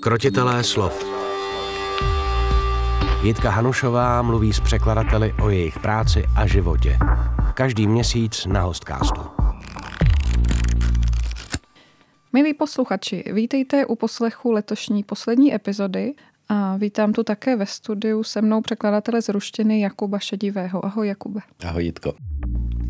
Krotitelé slov Jitka Hanušová mluví s překladateli o jejich práci a životě. Každý měsíc na Hostcastu. Milí posluchači, vítejte u poslechu letošní poslední epizody a vítám tu také ve studiu se mnou překladatele z ruštiny Jakuba Šedivého. Ahoj Jakube. Ahoj Jitko.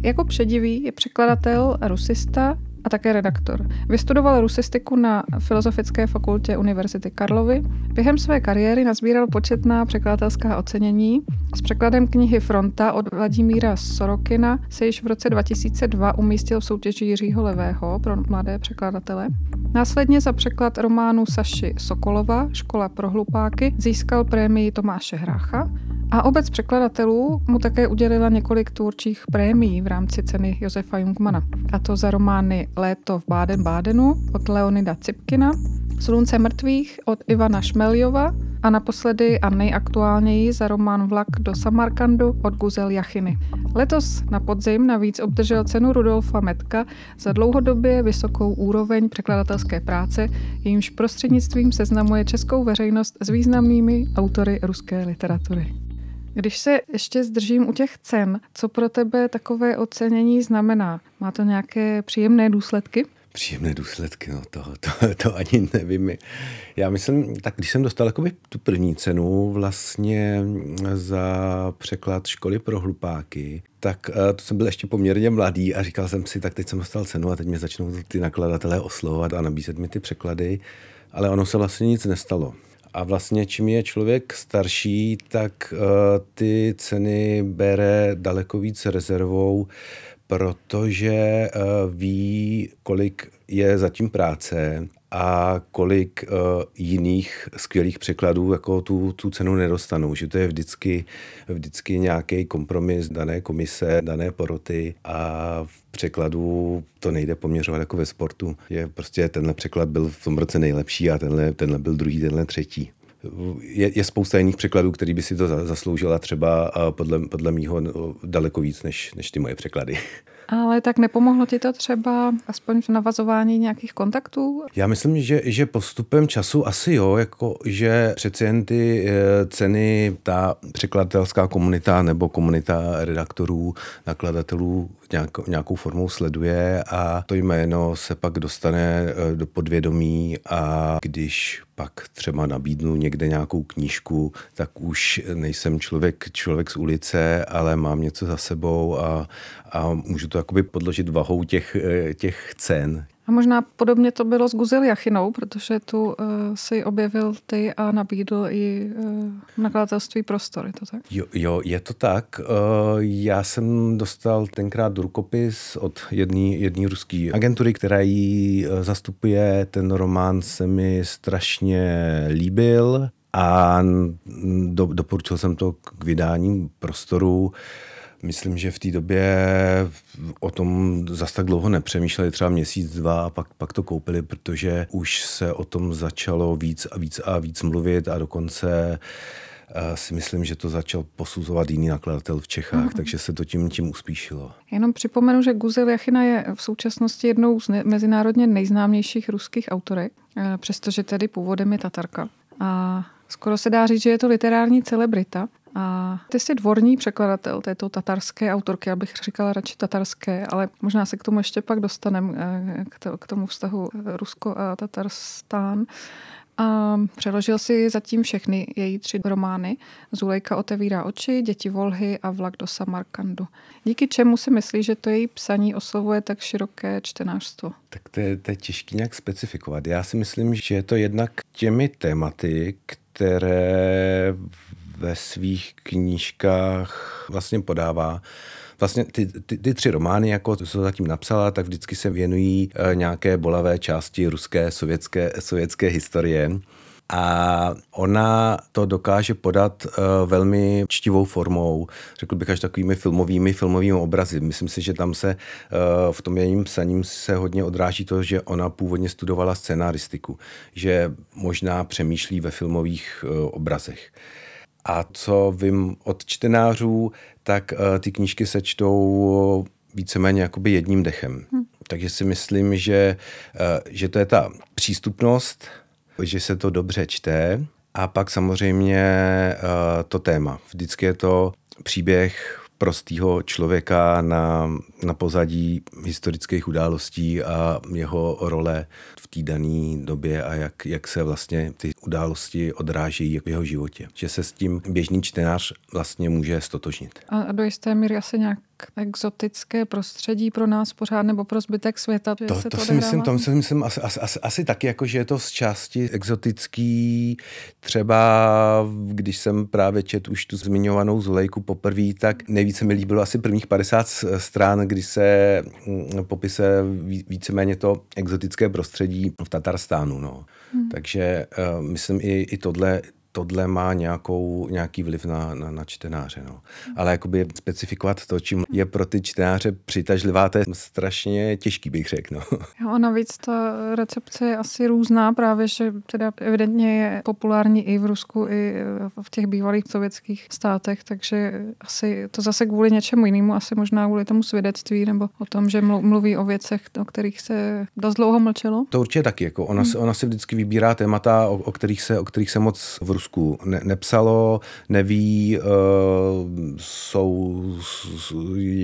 Jakub Šedivý je překladatel a rusista, a také redaktor. Vystudoval rusistiku na Filozofické fakultě Univerzity Karlovy. Během své kariéry nazbíral početná překladatelská ocenění. S překladem knihy Fronta od Vladimíra Sorokina se již v roce 2002 umístil v soutěži Jiřího Levého pro mladé překladatele. Následně za překlad románu Saši Sokolova Škola pro hlupáky získal prémii Tomáše Hrácha a obec překladatelů mu také udělila několik tvůrčích prémií v rámci ceny Josefa Jungmana. A to za romány Léto v Báden-Bádenu od Leonida Cipkina, Slunce mrtvých od Ivana Šmeljova a naposledy a nejaktuálněji za román Vlak do Samarkandu od Guzel Jachiny. Letos na podzim navíc obdržel cenu Rudolfa Metka za dlouhodobě vysokou úroveň překladatelské práce, jejímž prostřednictvím seznamuje českou veřejnost s významnými autory ruské literatury. Když se ještě zdržím u těch cen, co pro tebe takové ocenění znamená? Má to nějaké příjemné důsledky? Příjemné důsledky, no to, to, to ani nevím. Já myslím, tak když jsem dostal jakoby tu první cenu vlastně za překlad školy pro hlupáky, tak eh, to jsem byl ještě poměrně mladý a říkal jsem si, tak teď jsem dostal cenu a teď mě začnou ty nakladatelé oslovovat a nabízet mi ty překlady, ale ono se vlastně nic nestalo. A vlastně čím je člověk starší, tak uh, ty ceny bere daleko víc rezervou, protože uh, ví, kolik je zatím práce a kolik uh, jiných skvělých překladů jako tu, tu cenu nedostanou. Že to je vždycky, vždycky nějaký kompromis dané komise, dané poroty a v překladu to nejde poměřovat jako ve sportu. Je prostě tenhle překlad byl v tom roce nejlepší a tenhle, tenhle byl druhý, tenhle třetí je, je spousta jiných překladů, který by si to zasloužila třeba podle, podle mýho daleko víc než, než ty moje překlady. Ale tak nepomohlo ti to třeba aspoň v navazování nějakých kontaktů? Já myslím, že, že postupem času asi jo, jako že přeci jen ty e, ceny, ta překladatelská komunita nebo komunita redaktorů, nakladatelů nějakou, nějakou formou sleduje a to jméno se pak dostane e, do podvědomí a když pak třeba nabídnu někde nějakou knížku, tak už nejsem člověk, člověk z ulice, ale mám něco za sebou a, a můžu to jakoby podložit vahou těch, eh, těch cen. A možná podobně to bylo s Guzel Jachinou, protože tu uh, si objevil ty a nabídl i uh, nakladatelství prostor, je to tak? Jo, jo je to tak. Uh, já jsem dostal tenkrát rukopis od jedné ruské agentury, která ji zastupuje. Ten román se mi strašně líbil a do, doporučil jsem to k vydání prostoru. Uh, Myslím, že v té době o tom zas tak dlouho nepřemýšleli, třeba měsíc, dva a pak, pak to koupili, protože už se o tom začalo víc a víc a víc mluvit a dokonce eh, si myslím, že to začal posuzovat jiný nakladatel v Čechách, mm. takže se to tím tím uspíšilo. Jenom připomenu, že Guzel Jachina je v současnosti jednou z mezinárodně nejznámějších ruských autorek, eh, přestože tedy původem je Tatarka. A skoro se dá říct, že je to literární celebrita. A ty jsi dvorní překladatel této tatarské autorky, abych říkala radši tatarské, ale možná se k tomu ještě pak dostaneme, eh, k tomu vztahu Rusko a Tatarstán. A přeložil si zatím všechny její tři romány. Zulejka otevírá oči, Děti Volhy a Vlak do Samarkandu. Díky čemu si myslí, že to její psaní oslovuje tak široké čtenářstvo? Tak to je, to je těžké nějak specifikovat. Já si myslím, že je to jednak těmi tématy, které ve svých knížkách vlastně podává. Vlastně ty, ty, ty tři romány, jako co zatím napsala, tak vždycky se věnují e, nějaké bolavé části ruské, sovětské, sovětské historie. A ona to dokáže podat uh, velmi čtivou formou, řekl bych až takovými filmovými, filmovými obrazy. Myslím si, že tam se uh, v tom jejím psaním se hodně odráží to, že ona původně studovala scenaristiku, že možná přemýšlí ve filmových uh, obrazech. A co vím od čtenářů, tak uh, ty knížky se čtou víceméně jakoby jedním dechem. Hmm. Takže si myslím, že, eh, že to je ta přístupnost, že se to dobře čte a pak samozřejmě eh, to téma. Vždycky je to příběh prostého člověka na, na pozadí historických událostí a jeho role v té dané době a jak, jak se vlastně ty události odrážejí v jeho životě. Že se s tím běžný čtenář vlastně může stotožnit. A do jisté míry asi nějak exotické prostředí pro nás pořád nebo pro zbytek světa? To, se to, to si myslím, to si myslím asi, asi, asi, asi taky, jako, že je to z části exotický. Třeba když jsem právě čet už tu zmiňovanou Zulejku poprvé, tak nejvíce mi líbilo asi prvních 50 stran, kdy se mm, popise víceméně to exotické prostředí v Tatarstánu. No. Hmm. Takže uh, myslím i, i tohle tohle má nějakou, nějaký vliv na, na, na čtenáře. No. Ale jakoby specifikovat to, čím je pro ty čtenáře přitažlivá, to je strašně těžký, bych řekl. No. Jo, a navíc ta recepce je asi různá, právě, že teda evidentně je populární i v Rusku, i v těch bývalých sovětských státech, takže asi to zase kvůli něčemu jinému, asi možná kvůli tomu svědectví nebo o tom, že mluví o věcech, o kterých se dost dlouho mlčelo. To určitě taky. Jako ona, hmm. ona si vždycky vybírá témata, o, o, kterých se, o kterých se moc v Rusku Rusku ne, nepsalo, neví, uh, jsou,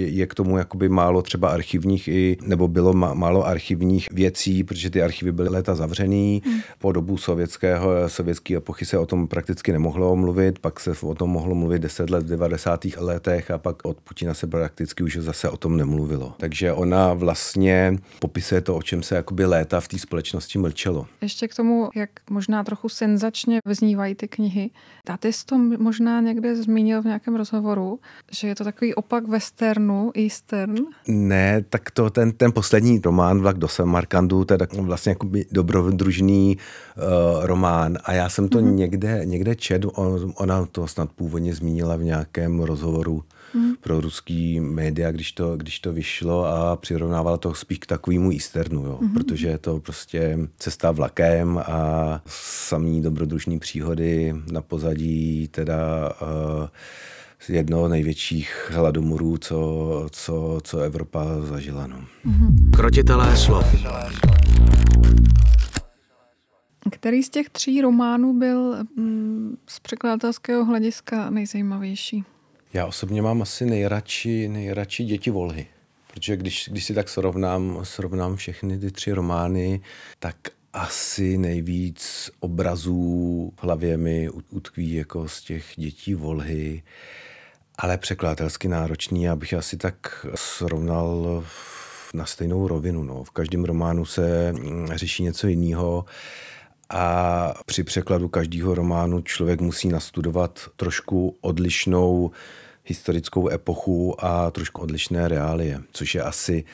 je k tomu jakoby málo třeba archivních i, nebo bylo málo archivních věcí, protože ty archivy byly léta zavřený. Hmm. Po dobu sovětského, sovětské epochy se o tom prakticky nemohlo mluvit, pak se o tom mohlo mluvit 10 let v 90. letech a pak od Putina se prakticky už zase o tom nemluvilo. Takže ona vlastně popisuje to, o čem se jakoby léta v té společnosti mlčelo. Ještě k tomu, jak možná trochu senzačně vznívají ty knihy. Táty jsi to možná někde zmínil v nějakém rozhovoru, že je to takový opak westernu, eastern. Ne, tak to ten, ten poslední román Vlak do Samarkandu, to je tak vlastně jako dobrodružný uh, román a já jsem to mm-hmm. někde, někde čet, ona to snad původně zmínila v nějakém rozhovoru mm. pro ruský média, když to, když to vyšlo a přirovnávala to spíš k takovému Easternu, jo, mm. protože je to prostě cesta vlakem a samý dobrodružní příhody na pozadí teda uh, jednoho největších hladomorů, co, co, co Evropa zažila. No. Mm-hmm. Krotitelé slov. Který z těch tří románů byl mm, z překladatelského hlediska nejzajímavější? Já osobně mám asi nejradši, nejradši děti volhy. Protože když, když si tak srovnám, srovnám všechny ty tři romány, tak asi nejvíc obrazů v hlavě mi utkví jako z těch dětí volhy, ale překladatelsky náročný, abych asi tak srovnal na stejnou rovinu. No. V každém románu se mm, řeší něco jiného a při překladu každého románu člověk musí nastudovat trošku odlišnou historickou epochu a trošku odlišné reálie, což je asi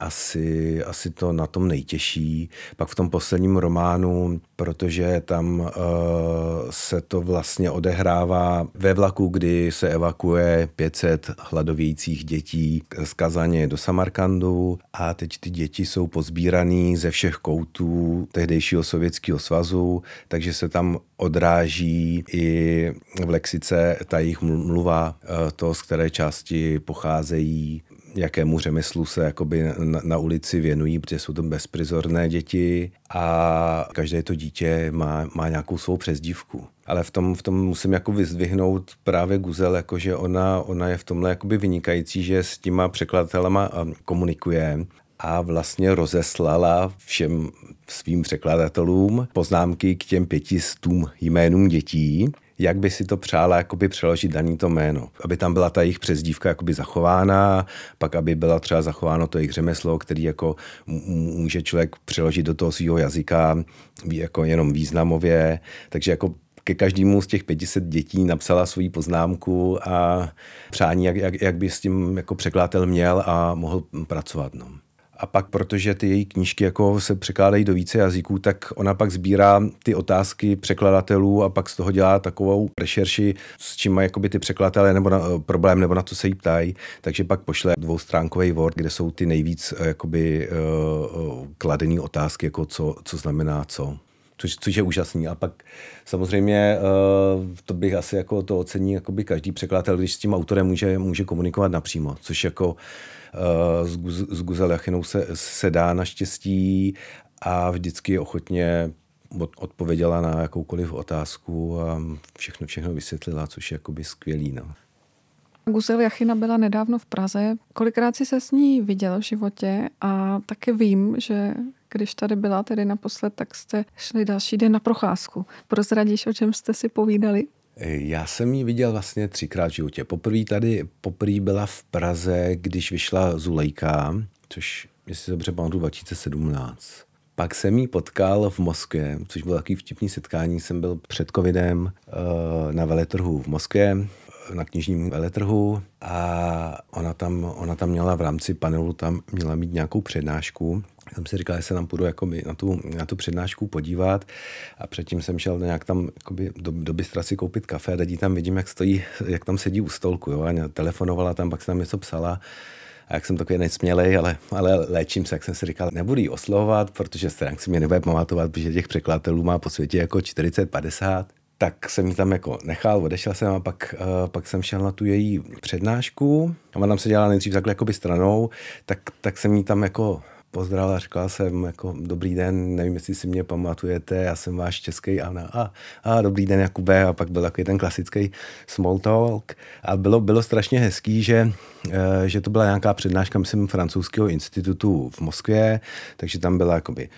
asi, asi to na tom nejtěžší. Pak v tom posledním románu, protože tam uh, se to vlastně odehrává ve vlaku, kdy se evakuje 500 hladovějících dětí z Kazaně do Samarkandu a teď ty děti jsou pozbírané ze všech koutů tehdejšího sovětského svazu, takže se tam odráží i v lexice ta jejich mluva, uh, to, z které části pocházejí, jakému řemeslu se jakoby na, na ulici věnují, protože jsou to bezprizorné děti a každé to dítě má, má nějakou svou přezdívku. Ale v tom, v tom musím jako vyzdvihnout právě Guzel, jakože ona, ona je v tomhle jakoby vynikající, že s těma překladatelema komunikuje a vlastně rozeslala všem svým překladatelům poznámky k těm pětistům jménům dětí jak by si to přála jakoby přeložit daný to jméno. Aby tam byla ta jejich přezdívka jakoby zachována, pak aby byla třeba zachováno to jejich řemeslo, který jako může člověk přeložit do toho svého jazyka jako jenom významově. Takže jako ke každému z těch 500 dětí napsala svoji poznámku a přání, jak, jak, jak by s tím jako překladatel měl a mohl pracovat. No a pak, protože ty její knížky jako se překládají do více jazyků, tak ona pak sbírá ty otázky překladatelů a pak z toho dělá takovou rešerši, s čím mají jakoby ty překladatelé nebo na, problém, nebo na co se jí ptají. Takže pak pošle dvoustránkový Word, kde jsou ty nejvíc eh, jakoby uh, kladený otázky, jako co, co znamená co. což, což je úžasný. A pak samozřejmě to bych asi jako to ocení jakoby každý překladatel, když s tím autorem může, může komunikovat napřímo, což jako s, s Guzel Jachinou se, se dá naštěstí a vždycky ochotně odpověděla na jakoukoliv otázku a všechno, všechno vysvětlila, což je jakoby skvělý. No. Guzel Jachina byla nedávno v Praze. Kolikrát si se s ní viděl v životě a taky vím, že když tady byla tedy naposled, tak jste šli další den na procházku. Prozradíš, o čem jste si povídali? Já jsem ji viděl vlastně třikrát v životě. Poprvé tady, poprvé byla v Praze, když vyšla Zulejka, což, jestli dobře pamatuju, 2017. Pak jsem ji potkal v Moskvě, což bylo takový vtipný setkání. Jsem byl před covidem eh, na veletrhu v Moskvě, na knižním veletrhu a ona tam, ona tam měla v rámci panelu, tam měla mít nějakou přednášku. Jsem si říkal, že se nám půjdu jakoby na, tu, na tu přednášku podívat a předtím jsem šel nějak tam jakoby do, do bystra si koupit kafe a teď tam vidím, jak stojí, jak tam sedí u stolku. Jo? A telefonovala tam, pak se tam něco psala a jak jsem takový nesmělej, ale, ale léčím se, jak jsem si říkal, nebudu jí oslovovat, protože stránk si mě nebude pamatovat, protože těch překladatelů má po světě jako 40-50 tak jsem ji tam jako nechal, odešel jsem a pak, uh, pak jsem šel na tu její přednášku a ona tam se dělala nejdřív takhle jakoby stranou, tak, tak jsem jí tam jako pozdravila, říkala jsem jako dobrý den, nevím, jestli si mě pamatujete, já jsem váš český a, a, a dobrý den Jakube. A pak byl takový ten klasický small talk. A bylo, bylo strašně hezký, že, eh, že to byla nějaká přednáška, myslím, francouzského institutu v Moskvě, takže tam byla jakoby,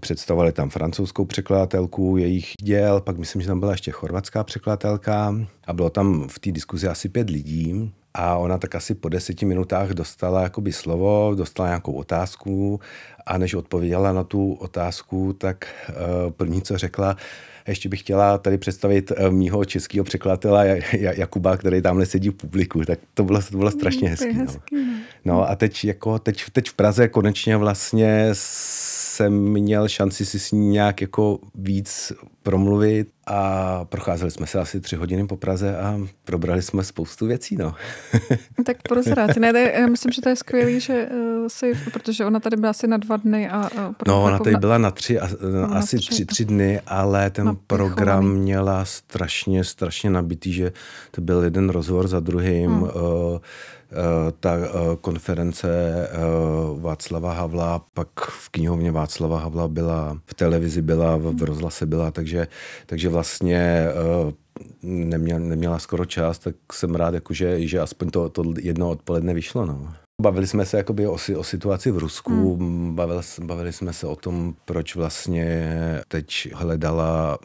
představovali tam francouzskou překladatelku jejich děl, pak myslím, že tam byla ještě chorvatská překladatelka. A bylo tam v té diskuzi asi pět lidí a ona tak asi po deseti minutách dostala jakoby slovo, dostala nějakou otázku a než odpověděla na tu otázku, tak uh, první, co řekla, ještě bych chtěla tady představit uh, mýho českého překladatele Jakuba, který tamhle sedí v publiku, tak to bylo, to bylo strašně mm, hezký. No. no. no a teď, jako, teď, teď v Praze konečně vlastně jsem měl šanci si s ní nějak jako víc promluvit a procházeli jsme se asi tři hodiny po Praze a probrali jsme spoustu věcí, no. tak prozrať. Ne, já myslím, že to je skvělé, že uh, si, protože ona tady byla asi na dva dny a... a no, ona tady byla na tři, a, no, asi tři, tři, tři dny, ale ten program měla strašně, strašně nabitý, že to byl jeden rozhovor za druhým. Hmm. Uh, Eh, ta eh, konference eh, Václava Havla, pak v knihovně Václava Havla byla, v televizi byla, v rozhlase byla, takže, takže vlastně neměla, neměla skoro čas, tak jsem rád, jakože, že aspoň to, to jedno odpoledne vyšlo. No. Bavili jsme se jakoby o, o situaci v Rusku, hmm. bavili, bavili jsme se o tom, proč vlastně teď hledala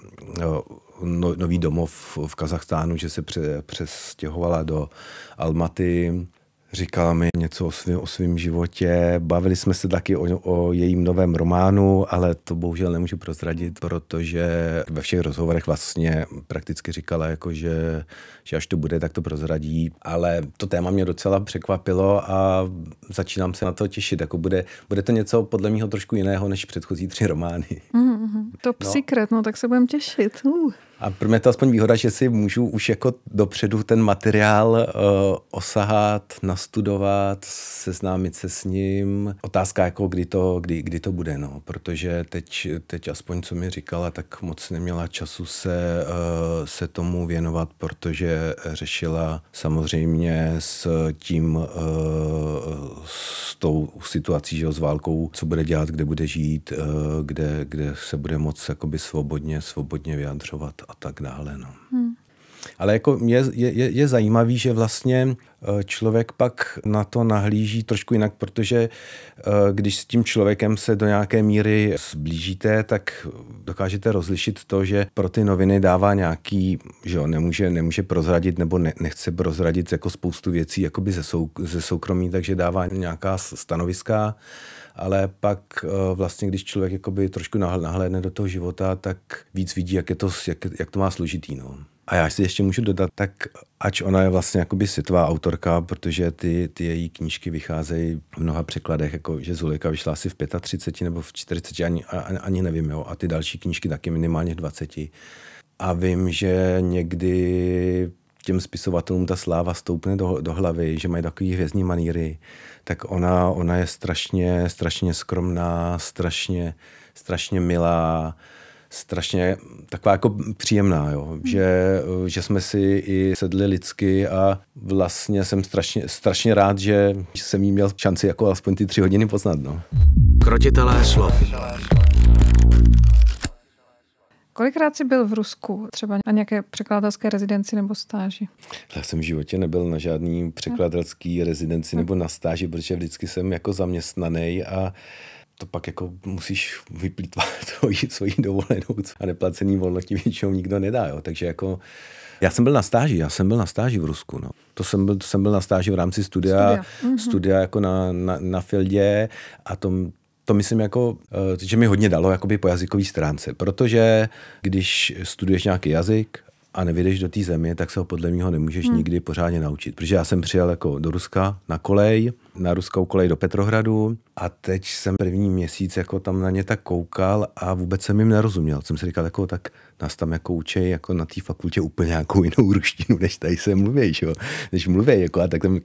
no, nový domov v Kazachstánu, že se pře, přestěhovala do Almaty, Říkala mi něco o svém, o svém životě. Bavili jsme se taky o, o jejím novém románu, ale to bohužel nemůžu prozradit, protože ve všech rozhovorech vlastně prakticky říkala, jako že, že až to bude, tak to prozradí. Ale to téma mě docela překvapilo a začínám se na to těšit. Jako bude, bude to něco podle mého trošku jiného než předchozí tři romány. Mm-hmm. Top no. secret, no tak se budeme těšit. Uh. A pro mě to aspoň výhoda, že si můžu už jako dopředu ten materiál uh, osahat, nastudovat, seznámit se s ním. Otázka jako kdy to, kdy, kdy to bude, no. Protože teď, teď aspoň co mi říkala, tak moc neměla času se, uh, se tomu věnovat, protože řešila samozřejmě s tím, uh, s tou situací, že s válkou, co bude dělat, kde bude žít, uh, kde, kde se bude moc jakoby svobodně, svobodně vyjadřovat a tak dále. No. Hmm. Ale jako je, je, je zajímavý, že vlastně eh, člověk pak na to nahlíží trošku jinak, protože eh, když s tím člověkem se do nějaké míry zblížíte, tak dokážete rozlišit to, že pro ty noviny dává nějaký, že jo, nemůže, nemůže prozradit nebo ne, nechce prozradit jako spoustu věcí jakoby ze, sou, ze soukromí, takže dává nějaká stanoviska ale pak eh, vlastně, když člověk jakoby trošku nahlédne do toho života, tak víc vidí, jak, je to, jak, jak to má složitý. No. A já si ještě můžu dodat, tak ač ona je vlastně jakoby světová autorka, protože ty, ty její knížky vycházejí v mnoha překladech, jako že Zulika vyšla asi v 35 nebo v 40, ani, ani, ani nevím, jo, a ty další knížky taky minimálně v 20. A vím, že někdy těm spisovatelům ta sláva stoupne do, do hlavy, že mají takový hvězdní maníry, tak ona, ona je strašně, strašně skromná, strašně, strašně milá, strašně taková jako příjemná, jo. Hmm. Že, že jsme si i sedli lidsky a vlastně jsem strašně, strašně rád, že jsem jí měl šanci jako aspoň ty tři hodiny poznat. No. Krotitelé slov. Kolikrát jsi byl v Rusku, třeba na nějaké překladatelské rezidenci nebo stáži? Já jsem v životě nebyl na žádný překladatelský rezidenci nebo na stáži, protože vždycky jsem jako zaměstnaný a to pak jako musíš vyplýtvat svoji, dovolenou a neplacený volno ti většinou nikdo nedá. Jo. Takže jako já jsem byl na stáži, já jsem byl na stáži v Rusku. No. To, jsem byl, to jsem byl na stáži v rámci studia, studia, mm-hmm. studia jako na, na, na Fieldě a to, to myslím jako, eh, že mi hodně dalo jakoby po jazykové stránce, protože když studuješ nějaký jazyk a nevyjdeš do té země, tak se ho podle mého nemůžeš hmm. nikdy pořádně naučit. Protože já jsem přijel jako do Ruska na kolej, na ruskou kolej do Petrohradu a teď jsem první měsíc jako tam na ně tak koukal a vůbec jsem jim nerozuměl. Jsem si říkal, jako, tak nás tam jako učej jako na té fakultě úplně nějakou jinou ruštinu, než tady se mluví, že jo? Než mluví, jako, a tak tam,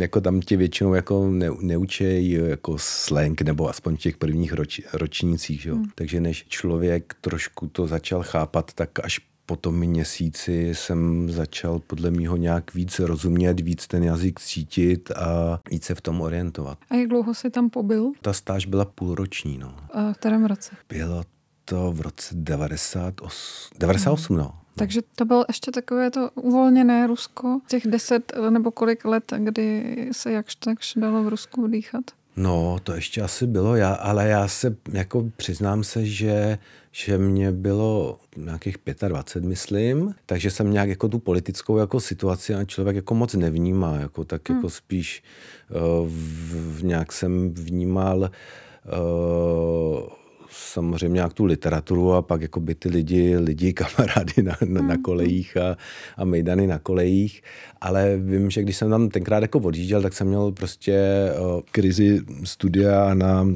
jako tam tě většinou jako ne, neučej jako slang, nebo aspoň v těch prvních roč, ročnících, že jo? Hmm. Takže než člověk trošku to začal chápat, tak až po tom měsíci jsem začal podle mýho nějak víc rozumět, víc ten jazyk cítit a víc se v tom orientovat. A jak dlouho jsi tam pobyl? Ta stáž byla půlroční. No. A v kterém roce? Bylo to v roce 98, 98 hmm. no. Takže to bylo ještě takové to uvolněné Rusko, těch deset nebo kolik let, kdy se jakž takž dalo v Rusku dýchat? No, to ještě asi bylo, já, ale já se jako přiznám se, že, že mě bylo nějakých 25, myslím, takže jsem nějak jako tu politickou jako situaci a člověk jako moc nevnímá, jako tak hmm. jako spíš uh, v, v, nějak jsem vnímal uh, samozřejmě nějak tu literaturu a pak jako by ty lidi, lidi kamarády na, na, na mm. kolejích a, a mejdany na kolejích, ale vím, že když jsem tam tenkrát jako odjížděl, tak jsem měl prostě uh, krizi studia na,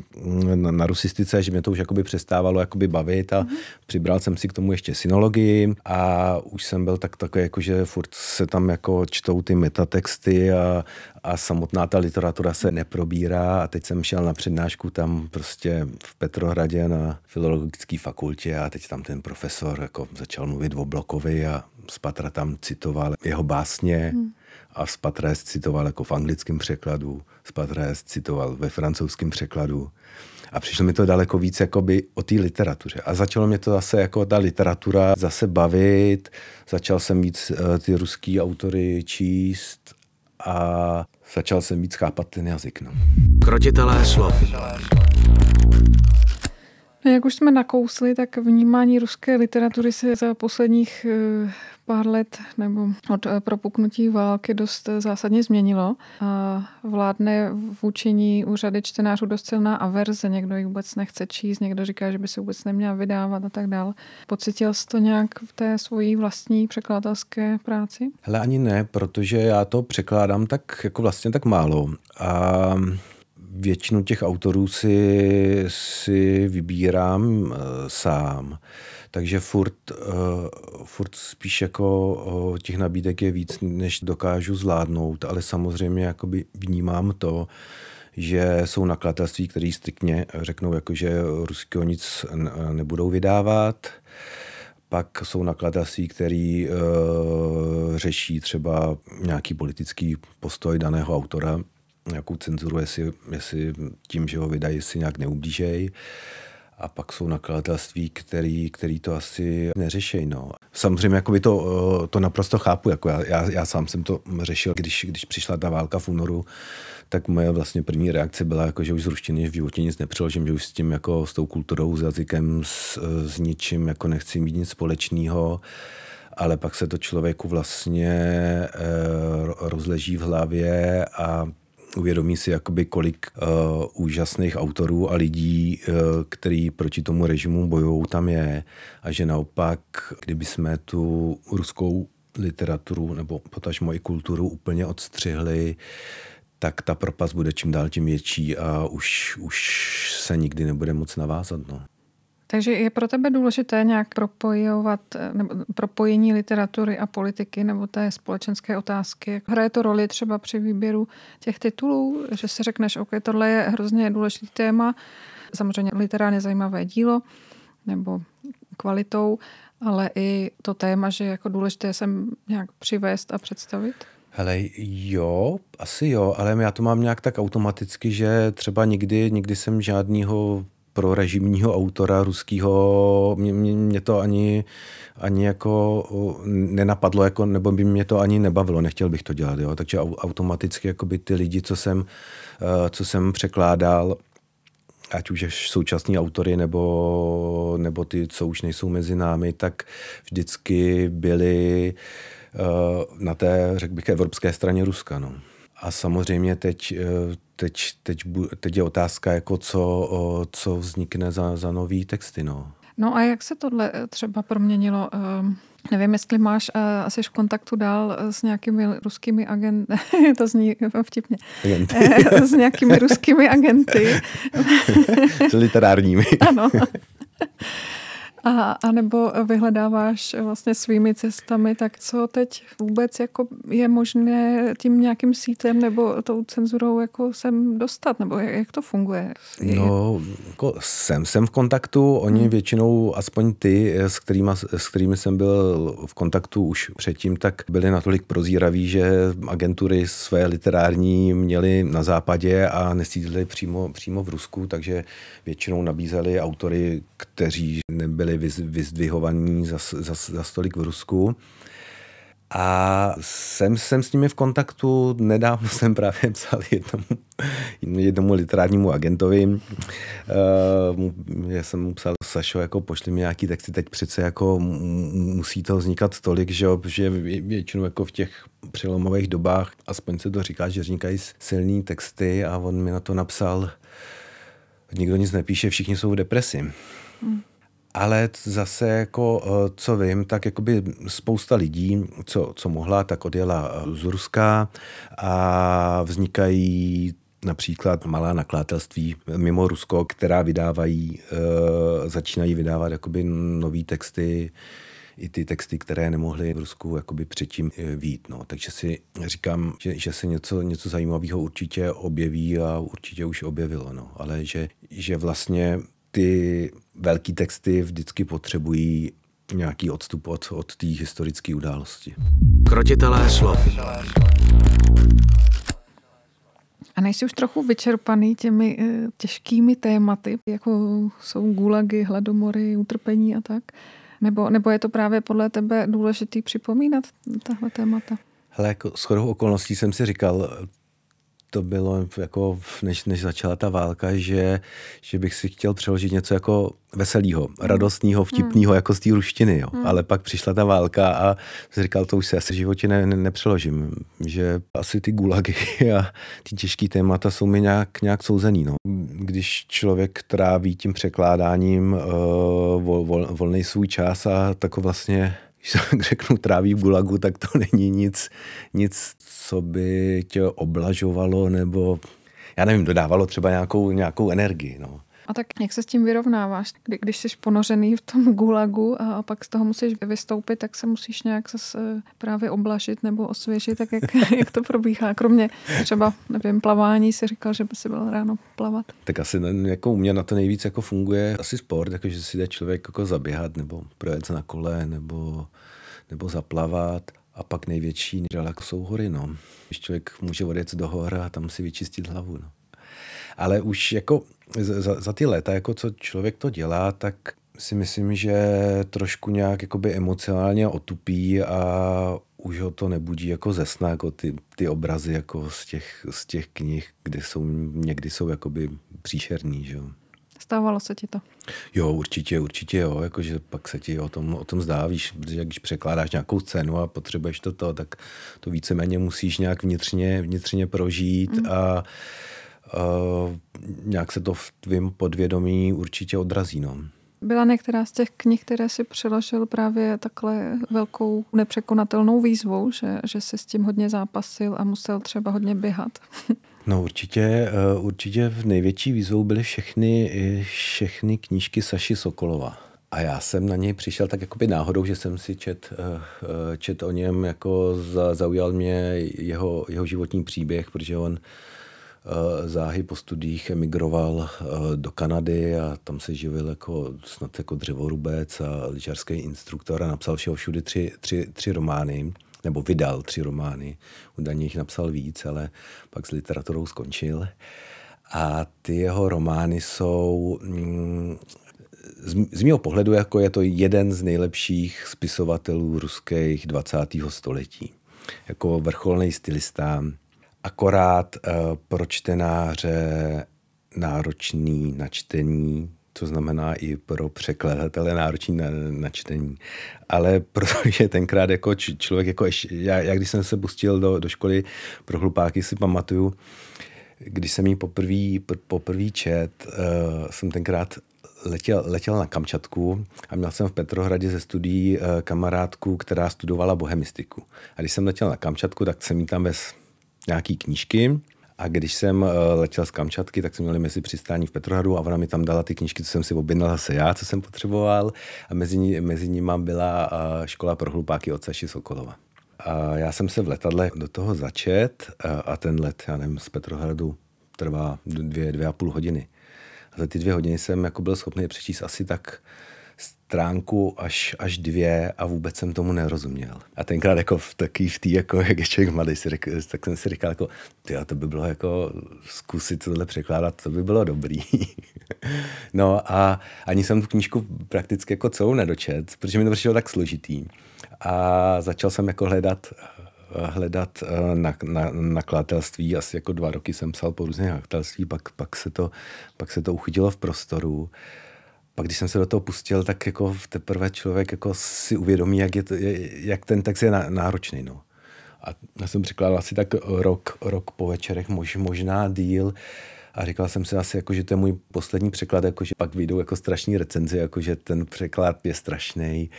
na, na rusistice, že mě to už jakoby přestávalo jakoby bavit a mm. přibral jsem si k tomu ještě synologii a už jsem byl tak takový, jako že furt se tam jako čtou ty metatexty a, a samotná ta literatura se neprobírá a teď jsem šel na přednášku tam prostě v Petrohradě na filologické fakultě a teď tam ten profesor jako začal mluvit o Blokovi a Spatra tam citoval jeho básně hmm. a Spatra citoval jako v anglickém překladu, Spatra citoval ve francouzském překladu a přišlo mi to daleko víc jakoby o té literatuře. A začalo mě to zase jako ta literatura zase bavit, začal jsem víc uh, ty ruský autory číst a začal jsem víc chápat ten jazyk. No. Krotitelé slov. Jak už jsme nakousli, tak vnímání ruské literatury se za posledních eh, pár let nebo od eh, propuknutí války dost eh, zásadně změnilo. A vládne vůči ní úřady čtenářů dost silná averze. Někdo ji vůbec nechce číst, někdo říká, že by se vůbec neměla vydávat a tak dále. Pocitil jsi to nějak v té svojí vlastní překladatelské práci? Hele, ani ne, protože já to překládám tak jako vlastně tak málo. A většinu těch autorů si, si vybírám uh, sám. Takže furt, uh, furt spíš jako uh, těch nabídek je víc, než dokážu zvládnout, ale samozřejmě jakoby vnímám to, že jsou nakladatelství, které striktně řeknou, jako, že ruského nic nebudou vydávat. Pak jsou nakladatelství, které uh, řeší třeba nějaký politický postoj daného autora, nějakou cenzuru, jestli, jestli tím, že ho vydají, si nějak neublížej. A pak jsou nakladatelství, který, který to asi neřeší. No. Samozřejmě jako by to, eh, to naprosto chápu. Jako já, já, já, sám jsem to řešil, když, když přišla ta válka v únoru, tak moje vlastně první reakce byla, jako, že už z ruštiny v životě nic nepřeložím, že už s tím, jako s tou kulturou, s jazykem, s, s ničím jako nechci mít nic společného ale pak se to člověku vlastně e, rozleží v hlavě a uvědomí si, jakoby kolik uh, úžasných autorů a lidí, uh, který proti tomu režimu bojují, tam je. A že naopak, kdyby jsme tu ruskou literaturu nebo potažmo i kulturu úplně odstřihli, tak ta propast bude čím dál tím větší a už, už se nikdy nebude moc navázat. No. Takže je pro tebe důležité nějak propojovat, nebo propojení literatury a politiky nebo té společenské otázky? Hraje to roli třeba při výběru těch titulů, že si řekneš, OK, tohle je hrozně důležitý téma, samozřejmě literárně zajímavé dílo, nebo kvalitou, ale i to téma, že jako důležité sem nějak přivést a představit? Hele, jo, asi jo, ale já to mám nějak tak automaticky, že třeba nikdy, nikdy jsem žádnýho pro režimního autora ruského, mě, mě, to ani, ani jako nenapadlo, jako, nebo by mě to ani nebavilo, nechtěl bych to dělat, jo? takže automaticky jakoby ty lidi, co jsem, eh, co jsem překládal, ať už současní autory nebo, nebo ty, co už nejsou mezi námi, tak vždycky byli eh, na té, řekl bych, evropské straně Ruska. No. A samozřejmě teď, eh, teď, teď, teď je otázka, jako co, co vznikne za, za nový texty. No. no a jak se tohle eh, třeba proměnilo? Ehm, nevím, jestli máš uh, asi v kontaktu dál s nějakými ruskými agenty, to zní vtipně, agenty. s nějakými ruskými agenty. s literárními. ano. A, a nebo vyhledáváš vlastně svými cestami, tak co teď vůbec jako je možné tím nějakým sítem nebo tou cenzurou jako sem dostat, nebo jak, jak to funguje? No, jako jsem, jsem v kontaktu, oni hmm. většinou, aspoň ty, s, kterýma, s kterými jsem byl v kontaktu už předtím, tak byli natolik prozíraví, že agentury své literární měli na západě a nesídlili přímo, přímo v Rusku, takže většinou nabízeli autory, kteří nebyli vyzdvihovaní za, za, za stolik v Rusku. A jsem, jsem s nimi v kontaktu, nedávno jsem právě psal jednomu, jednomu literárnímu agentovi. Uh, já jsem mu psal, Sašo, jako pošli mi nějaký texty, teď přece jako musí to vznikat tolik, že, že většinou jako v těch přelomových dobách, aspoň se to říká, že vznikají silný texty a on mi na to napsal, nikdo nic nepíše, všichni jsou v depresi. Hmm. Ale zase, jako, eh, co vím, tak jakoby spousta lidí, co, co mohla, tak odjela z Ruska a vznikají například malá nakladatelství mimo Rusko, která vydávají, e, začínají vydávat jakoby nový texty, i ty texty, které nemohly v Rusku jakoby předtím eh, vít. No. Takže si říkám, že, že se něco, něco zajímavého určitě objeví a určitě už objevilo. No. Ale že, že vlastně ty velký texty vždycky potřebují nějaký odstup od, od té historické události. Krotitelé slov. A nejsi už trochu vyčerpaný těmi e, těžkými tématy, jako jsou gulagy, hladomory, utrpení a tak? Nebo, nebo je to právě podle tebe důležitý připomínat tahle témata? Hele, jako shodou okolností jsem si říkal, to bylo jako, než, než začala ta válka, že, že bych si chtěl přeložit něco jako veselého, hmm. radostného, vtipného, hmm. jako z té ruštiny. Jo. Hmm. Ale pak přišla ta válka a říkal, to už se asi v životě ne, ne, nepřeložím. Že asi ty gulagy a ty těžké témata jsou mi nějak, nějak souzený. No. Když člověk tráví tím překládáním uh, vol, vol, volný svůj čas a tak vlastně když tak řeknu, tráví v gulagu, tak to není nic, nic, co by tě oblažovalo nebo, já nevím, dodávalo třeba nějakou, nějakou energii. No. A tak jak se s tím vyrovnáváš? Kdy, když jsi ponořený v tom gulagu a, pak z toho musíš vystoupit, tak se musíš nějak zase právě oblažit nebo osvěžit, tak jak, jak to probíhá? Kromě třeba, nevím, plavání si říkal, že by si byl ráno plavat. Tak asi jako u mě na to nejvíc jako funguje asi sport, jako že si jde člověk jako zaběhat nebo projet na kole nebo, nebo zaplavat. A pak největší relax jsou hory, no. Když člověk může odjet do hor a tam si vyčistit hlavu, no. Ale už jako za, za ty léta, jako co člověk to dělá, tak si myslím, že trošku nějak jakoby emocionálně otupí a už ho to nebudí jako ze sna, jako ty, ty obrazy jako z těch, z těch knih, kde jsou, někdy jsou jakoby příšerní, že jo. Stávalo se ti to? Jo, určitě, určitě jo, jakože pak se ti o tom, o tom zdá, víš, protože když překládáš nějakou scénu a potřebuješ to, tak to víceméně musíš nějak vnitřně, vnitřně prožít mm. a nějak se to v tvém podvědomí určitě odrazí. No. Byla některá z těch knih, které si přeložil právě takhle velkou nepřekonatelnou výzvou, že, že si s tím hodně zápasil a musel třeba hodně běhat? No určitě, eh, určitě v největší výzvou byly všechny, všechny knížky Saši Sokolova. A já jsem na něj přišel tak jakoby náhodou, že jsem si čet, eh, čet o něm, jako zaujal mě jeho, jeho životní příběh, protože on záhy po studiích emigroval do Kanady a tam se živil jako snad jako dřevorubec a lyžařský instruktor a napsal všeho všude tři, tři, tři romány nebo vydal tři romány. Údajně jich napsal víc, ale pak s literaturou skončil. A ty jeho romány jsou mm, z mého pohledu jako je to jeden z nejlepších spisovatelů ruských 20. století. Jako vrcholný stylista, akorát uh, pro čtenáře náročný na čtení, to znamená i pro překladatele náročný na, na čtení. Ale protože tenkrát jako č, člověk, jako ještě, já, já, když jsem se pustil do, do školy pro hlupáky, si pamatuju, když jsem jí poprvé poprvý čet, uh, jsem tenkrát letěl, letěl na Kamčatku a měl jsem v Petrohradě ze studií uh, kamarádku, která studovala bohemistiku. A když jsem letěl na Kamčatku, tak jsem jí tam bez nějaký knížky a když jsem eh, letěl z Kamčatky, tak jsme měli mezi přistání v Petrohradu a ona mi tam dala ty knížky, co jsem si objednal zase já, co jsem potřeboval. A mezi, ní, mezi nimi byla eh, škola pro hlupáky od Saši Sokolova. A já jsem se v letadle do toho začet a, eh, a ten let, já nevím, z Petrohradu trvá dvě, dvě a půl hodiny. A za ty dvě hodiny jsem jako byl schopný přečíst asi tak stránku až, až dvě a vůbec jsem tomu nerozuměl. A tenkrát jako v taký v tý, jako jak je člověk mladý, si řek, tak jsem si říkal, jako, tyjo, to by bylo jako zkusit tohle překládat, to by bylo dobrý. no a ani jsem tu knížku prakticky jako celou nedočet, protože mi to přišlo tak složitý. A začal jsem jako hledat hledat eh, na, na, nakladatelství. Asi jako dva roky jsem psal po různých nakladatelství, pak, pak, se to, pak se to uchytilo v prostoru pak když jsem se do toho pustil, tak jako teprve člověk jako si uvědomí, jak, je to, jak ten text je náročný. No. A já jsem překládal asi tak rok, rok po večerech, mož, možná díl. A říkal jsem si asi, jako, že to je můj poslední překlad, jako, že pak vyjdou jako strašní recenze, jako, že ten překlad je strašný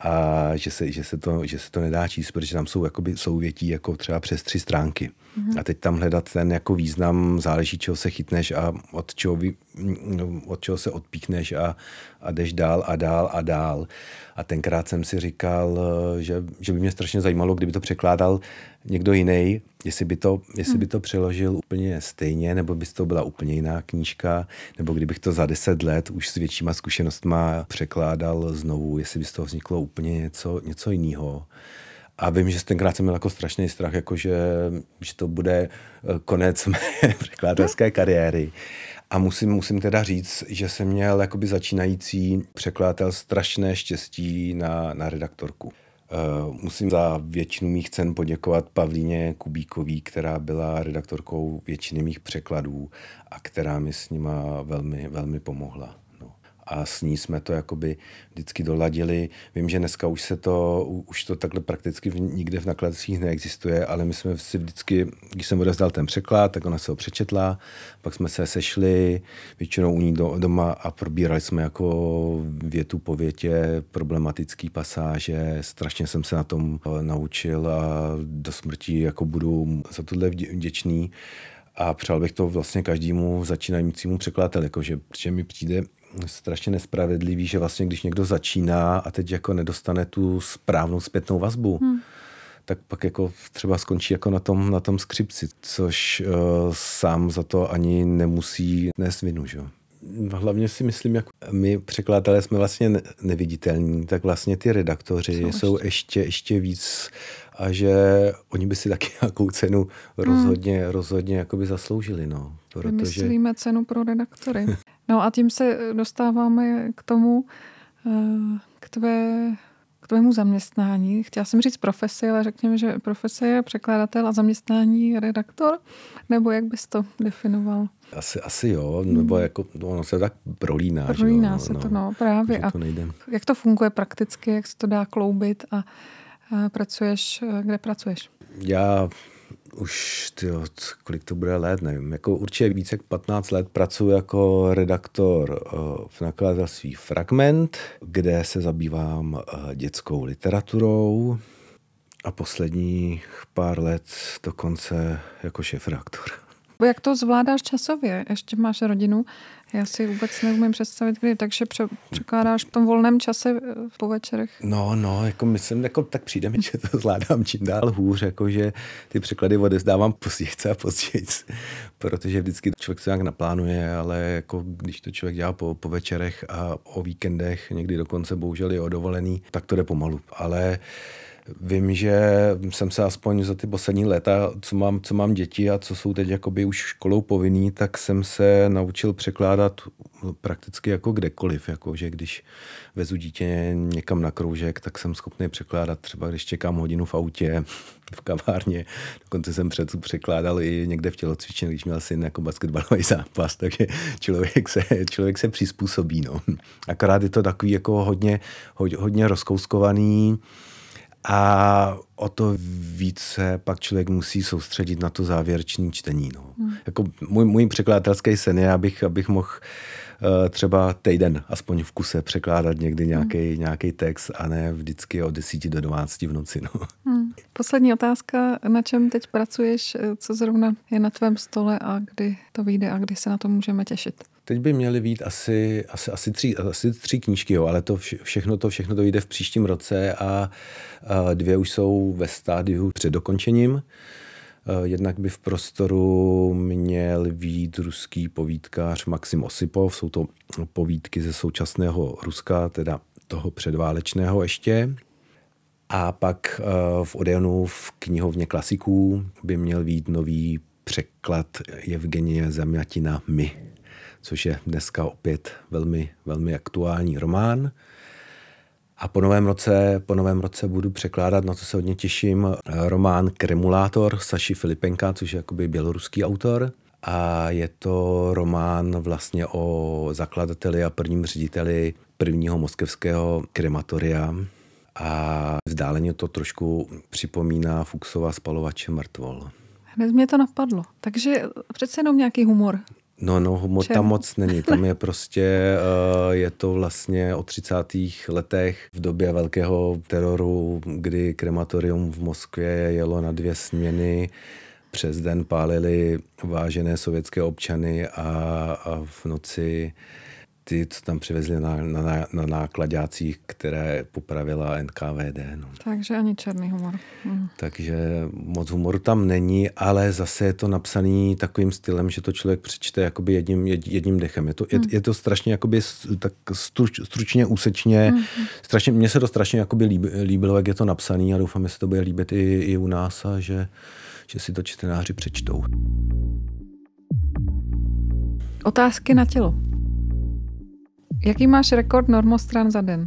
a že se, že se, to, že se to nedá číst, protože tam jsou jakoby souvětí jako třeba přes tři stránky. Mm-hmm. A teď tam hledat ten jako význam, záleží, čeho se chytneš a od čeho, vy, od čeho se odpíchneš a, a jdeš dál a dál a dál. A tenkrát jsem si říkal, že, že by mě strašně zajímalo, kdyby to překládal někdo jiný, jestli by to, jestli by to přeložil úplně stejně, nebo by to byla úplně jiná knížka, nebo kdybych to za deset let už s většíma zkušenostma překládal znovu, jestli by z toho vzniklo úplně něco, něco jiného. A vím, že tenkrát jsem měl jako strašný strach, jako že, že to bude eh, konec mé překladatelské kariéry. A musím, musím teda říct, že jsem měl jakoby začínající překladatel strašné štěstí na, na redaktorku. Uh, musím za většinu mých cen poděkovat Pavlíně Kubíkový, která byla redaktorkou většiny mých překladů a která mi s nima velmi, velmi pomohla a s ní jsme to jakoby vždycky doladili. Vím, že dneska už se to, už to takhle prakticky v, nikde v nakladacích neexistuje, ale my jsme si vždycky, když jsem odezdal ten překlad, tak ona se ho přečetla, pak jsme se sešli, většinou u ní do, doma a probírali jsme jako větu po větě problematický pasáže. Strašně jsem se na tom eh, naučil a do smrti jako budu za tohle vděčný. A přál bych to vlastně každému začínajícímu překladateli, jakože, že mi přijde strašně nespravedlivý, že vlastně když někdo začíná a teď jako nedostane tu správnou zpětnou vazbu, hmm. tak pak jako třeba skončí jako na tom, na tom skřipci, což uh, sám za to ani nemusí nést vinu, že? Hlavně si myslím, jak my překladatelé jsme vlastně neviditelní, tak vlastně ty redaktoři jsou, jsou ještě, ještě víc a že oni by si taky nějakou cenu rozhodně, hmm. rozhodně jakoby zasloužili. No, protože... Myslíme cenu pro redaktory. No a tím se dostáváme k tomu, eh, k tvé k tvému zaměstnání. Chtěla jsem říct profesi, ale řekněme, že profese je překladatel a zaměstnání redaktor, nebo jak bys to definoval? Asi, asi jo, nebo hmm. jako, no, ono se tak prolíná. Prolíná se no, to, no, právě. A to nejde. jak to funguje prakticky, jak se to dá kloubit a, a pracuješ, kde pracuješ? Já už, tyjo, kolik to bude let, nevím, jako určitě více jak 15 let pracuji jako redaktor eh, v nakladatelství Fragment, kde se zabývám eh, dětskou literaturou a posledních pár let dokonce jako šéf redaktor. Jak to zvládáš časově? Ještě máš rodinu. Já si vůbec neumím představit, kdy, takže pře- překládáš v tom volném čase eh, po večerech? No, no, jako myslím, jako tak přijde mi, že to zvládám čím dál hůř, jako že ty překlady odezdávám později a později, protože vždycky člověk se nějak naplánuje, ale jako když to člověk dělá po, po večerech a o víkendech, někdy dokonce bohužel je o dovolený, tak to jde pomalu. Ale Vím, že jsem se aspoň za ty poslední léta, co mám, co mám děti a co jsou teď jakoby už školou povinný, tak jsem se naučil překládat prakticky jako kdekoliv. Jako, že když vezu dítě někam na kroužek, tak jsem schopný překládat třeba, když čekám hodinu v autě, v kavárně. Dokonce jsem před překládal i někde v tělocvičně, když měl syn jako basketbalový zápas, takže člověk se, člověk se přizpůsobí. No. Akorát je to takový jako hodně, hodně, hodně rozkouskovaný, a o to více pak člověk musí soustředit na to závěrečné čtení. No. Hmm. Jako můj, můj překladatelský sen je, abych, abych mohl uh, třeba týden aspoň v kuse překládat někdy nějaký hmm. nějaký text a ne vždycky od 10 do 12 v noci. No. Hmm. Poslední otázka, na čem teď pracuješ, co zrovna je na tvém stole a kdy to vyjde a kdy se na to můžeme těšit? Teď by měly být asi, asi, asi, tři, asi tři knížky, jo, ale to všechno to, všechno to vyjde v příštím roce a, a dvě už jsou ve stádiu před dokončením. Jednak by v prostoru měl být ruský povídkář Maxim Osipov. Jsou to povídky ze současného Ruska, teda toho předválečného ještě. A pak v Odeonu v knihovně klasiků by měl být nový překlad Evgenie Zamjatina My což je dneska opět velmi, velmi aktuální román. A po novém roce, po novém roce budu překládat, na to se hodně těším, román Kremulátor Saši Filipenka, což je jakoby běloruský autor. A je to román vlastně o zakladateli a prvním řediteli prvního moskevského krematoria. A vzdáleně to trošku připomíná Fuxova spalovače mrtvol. Hned mě to napadlo. Takže přece jenom nějaký humor. No, no, humor tam moc není. Tam je prostě, uh, je to vlastně o 30. letech v době velkého teroru, kdy krematorium v Moskvě jelo na dvě směny. Přes den pálili vážené sovětské občany a, a v noci ty, co tam přivezli na, na, na nákladácích, které popravila NKVD. No. Takže ani černý humor. Mm. Takže moc humoru tam není, ale zase je to napsaný takovým stylem, že to člověk přečte jakoby jedním, jedním dechem. Je to, je, mm. je to strašně jakoby tak struč, stručně, úsečně. Mm. Strašně, mně se to strašně jakoby líbilo, jak je to napsaný a doufám, že se to bude líbit i, i u nás a že, že si to čtenáři přečtou. Otázky na tělo. Jaký máš rekord normostran za den?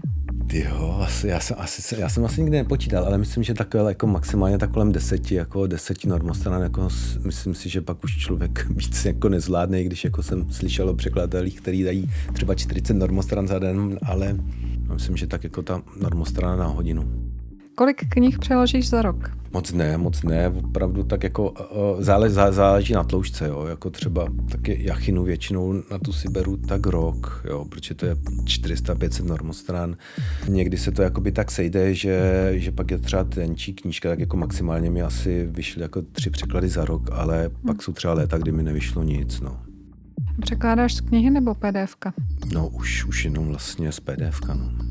Jo, asi, já, jsem, asi, já jsem asi nikdy nepočítal, ale myslím, že takové jako maximálně tak kolem deseti, jako deseti normostran, jako myslím si, že pak už člověk víc jako nezvládne, když jako jsem slyšel o překladatelích, který dají třeba 40 normostran za den, ale myslím, že tak jako ta normostrana na hodinu. Kolik knih přeložíš za rok? Moc ne, moc ne, opravdu tak jako uh, zále, zá, záleží na tloušťce, jo, jako třeba taky jachinu většinou na tu si beru tak rok, jo, protože to je 400-500 normostran. Někdy se to jakoby tak sejde, že, že pak je třeba tenčí knížka, tak jako maximálně mi asi vyšly jako tři překlady za rok, ale hmm. pak jsou třeba léta, kdy mi nevyšlo nic, no. Překládáš z knihy nebo PDFka? No už, už jenom vlastně z PDFka, no.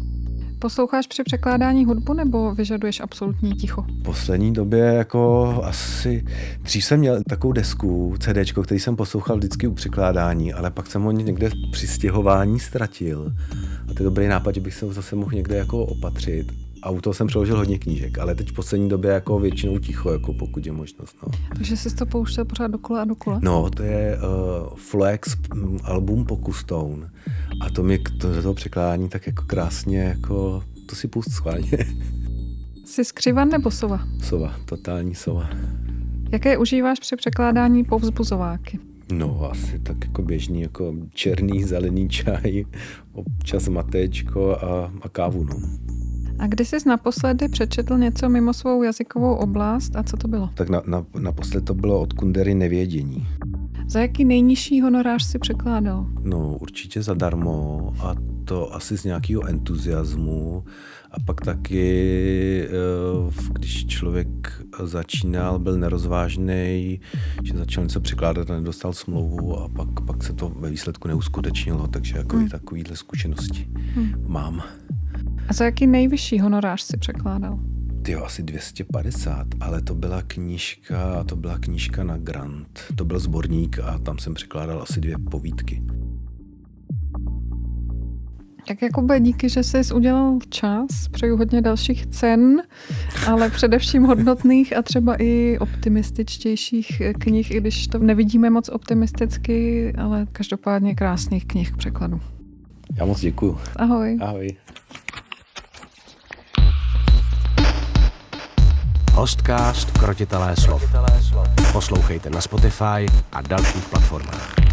Posloucháš při překládání hudbu nebo vyžaduješ absolutní ticho? V poslední době jako asi... Dřív jsem měl takovou desku, CD, který jsem poslouchal vždycky u překládání, ale pak jsem ho někde při stěhování ztratil. A to je dobrý nápad, že bych se ho zase mohl někde jako opatřit a u toho jsem přeložil hodně knížek, ale teď v poslední době jako většinou ticho, jako pokud je možnost. No. Takže jsi to pouštěl pořád dokola a dokola? No, to je uh, Flex album Pokustone a to mi to, toho překládání tak jako krásně, jako to si pust schválně. Jsi skřivan nebo sova? Sova, totální sova. Jaké užíváš při překládání povzbuzováky? No, asi tak jako běžný, jako černý, zelený čaj, občas matečko a, a kávu, no. A kdy jsi naposledy přečetl něco mimo svou jazykovou oblast a co to bylo? Tak na, na, naposled to bylo od Kundery Nevědění. Za jaký nejnižší honorář si překládal? No určitě zadarmo a to asi z nějakého entuziasmu a pak taky, eh, když člověk začínal, byl nerozvážný, že začal něco překládat a nedostal smlouvu a pak, pak se to ve výsledku neuskutečnilo, takže jako hmm. takovýhle zkušenosti hmm. mám. A za jaký nejvyšší honorář si překládal? Ty asi 250, ale to byla knížka, to byla knížka na grant. To byl sborník a tam jsem překládal asi dvě povídky. Tak Jakube, díky, že jsi udělal čas. Přeju hodně dalších cen, ale především hodnotných a třeba i optimističtějších knih, i když to nevidíme moc optimisticky, ale každopádně krásných knih k překladu. Já moc děkuju. Ahoj. Ahoj. Hostcast Krotitelé slov. Poslouchejte na Spotify a dalších platformách.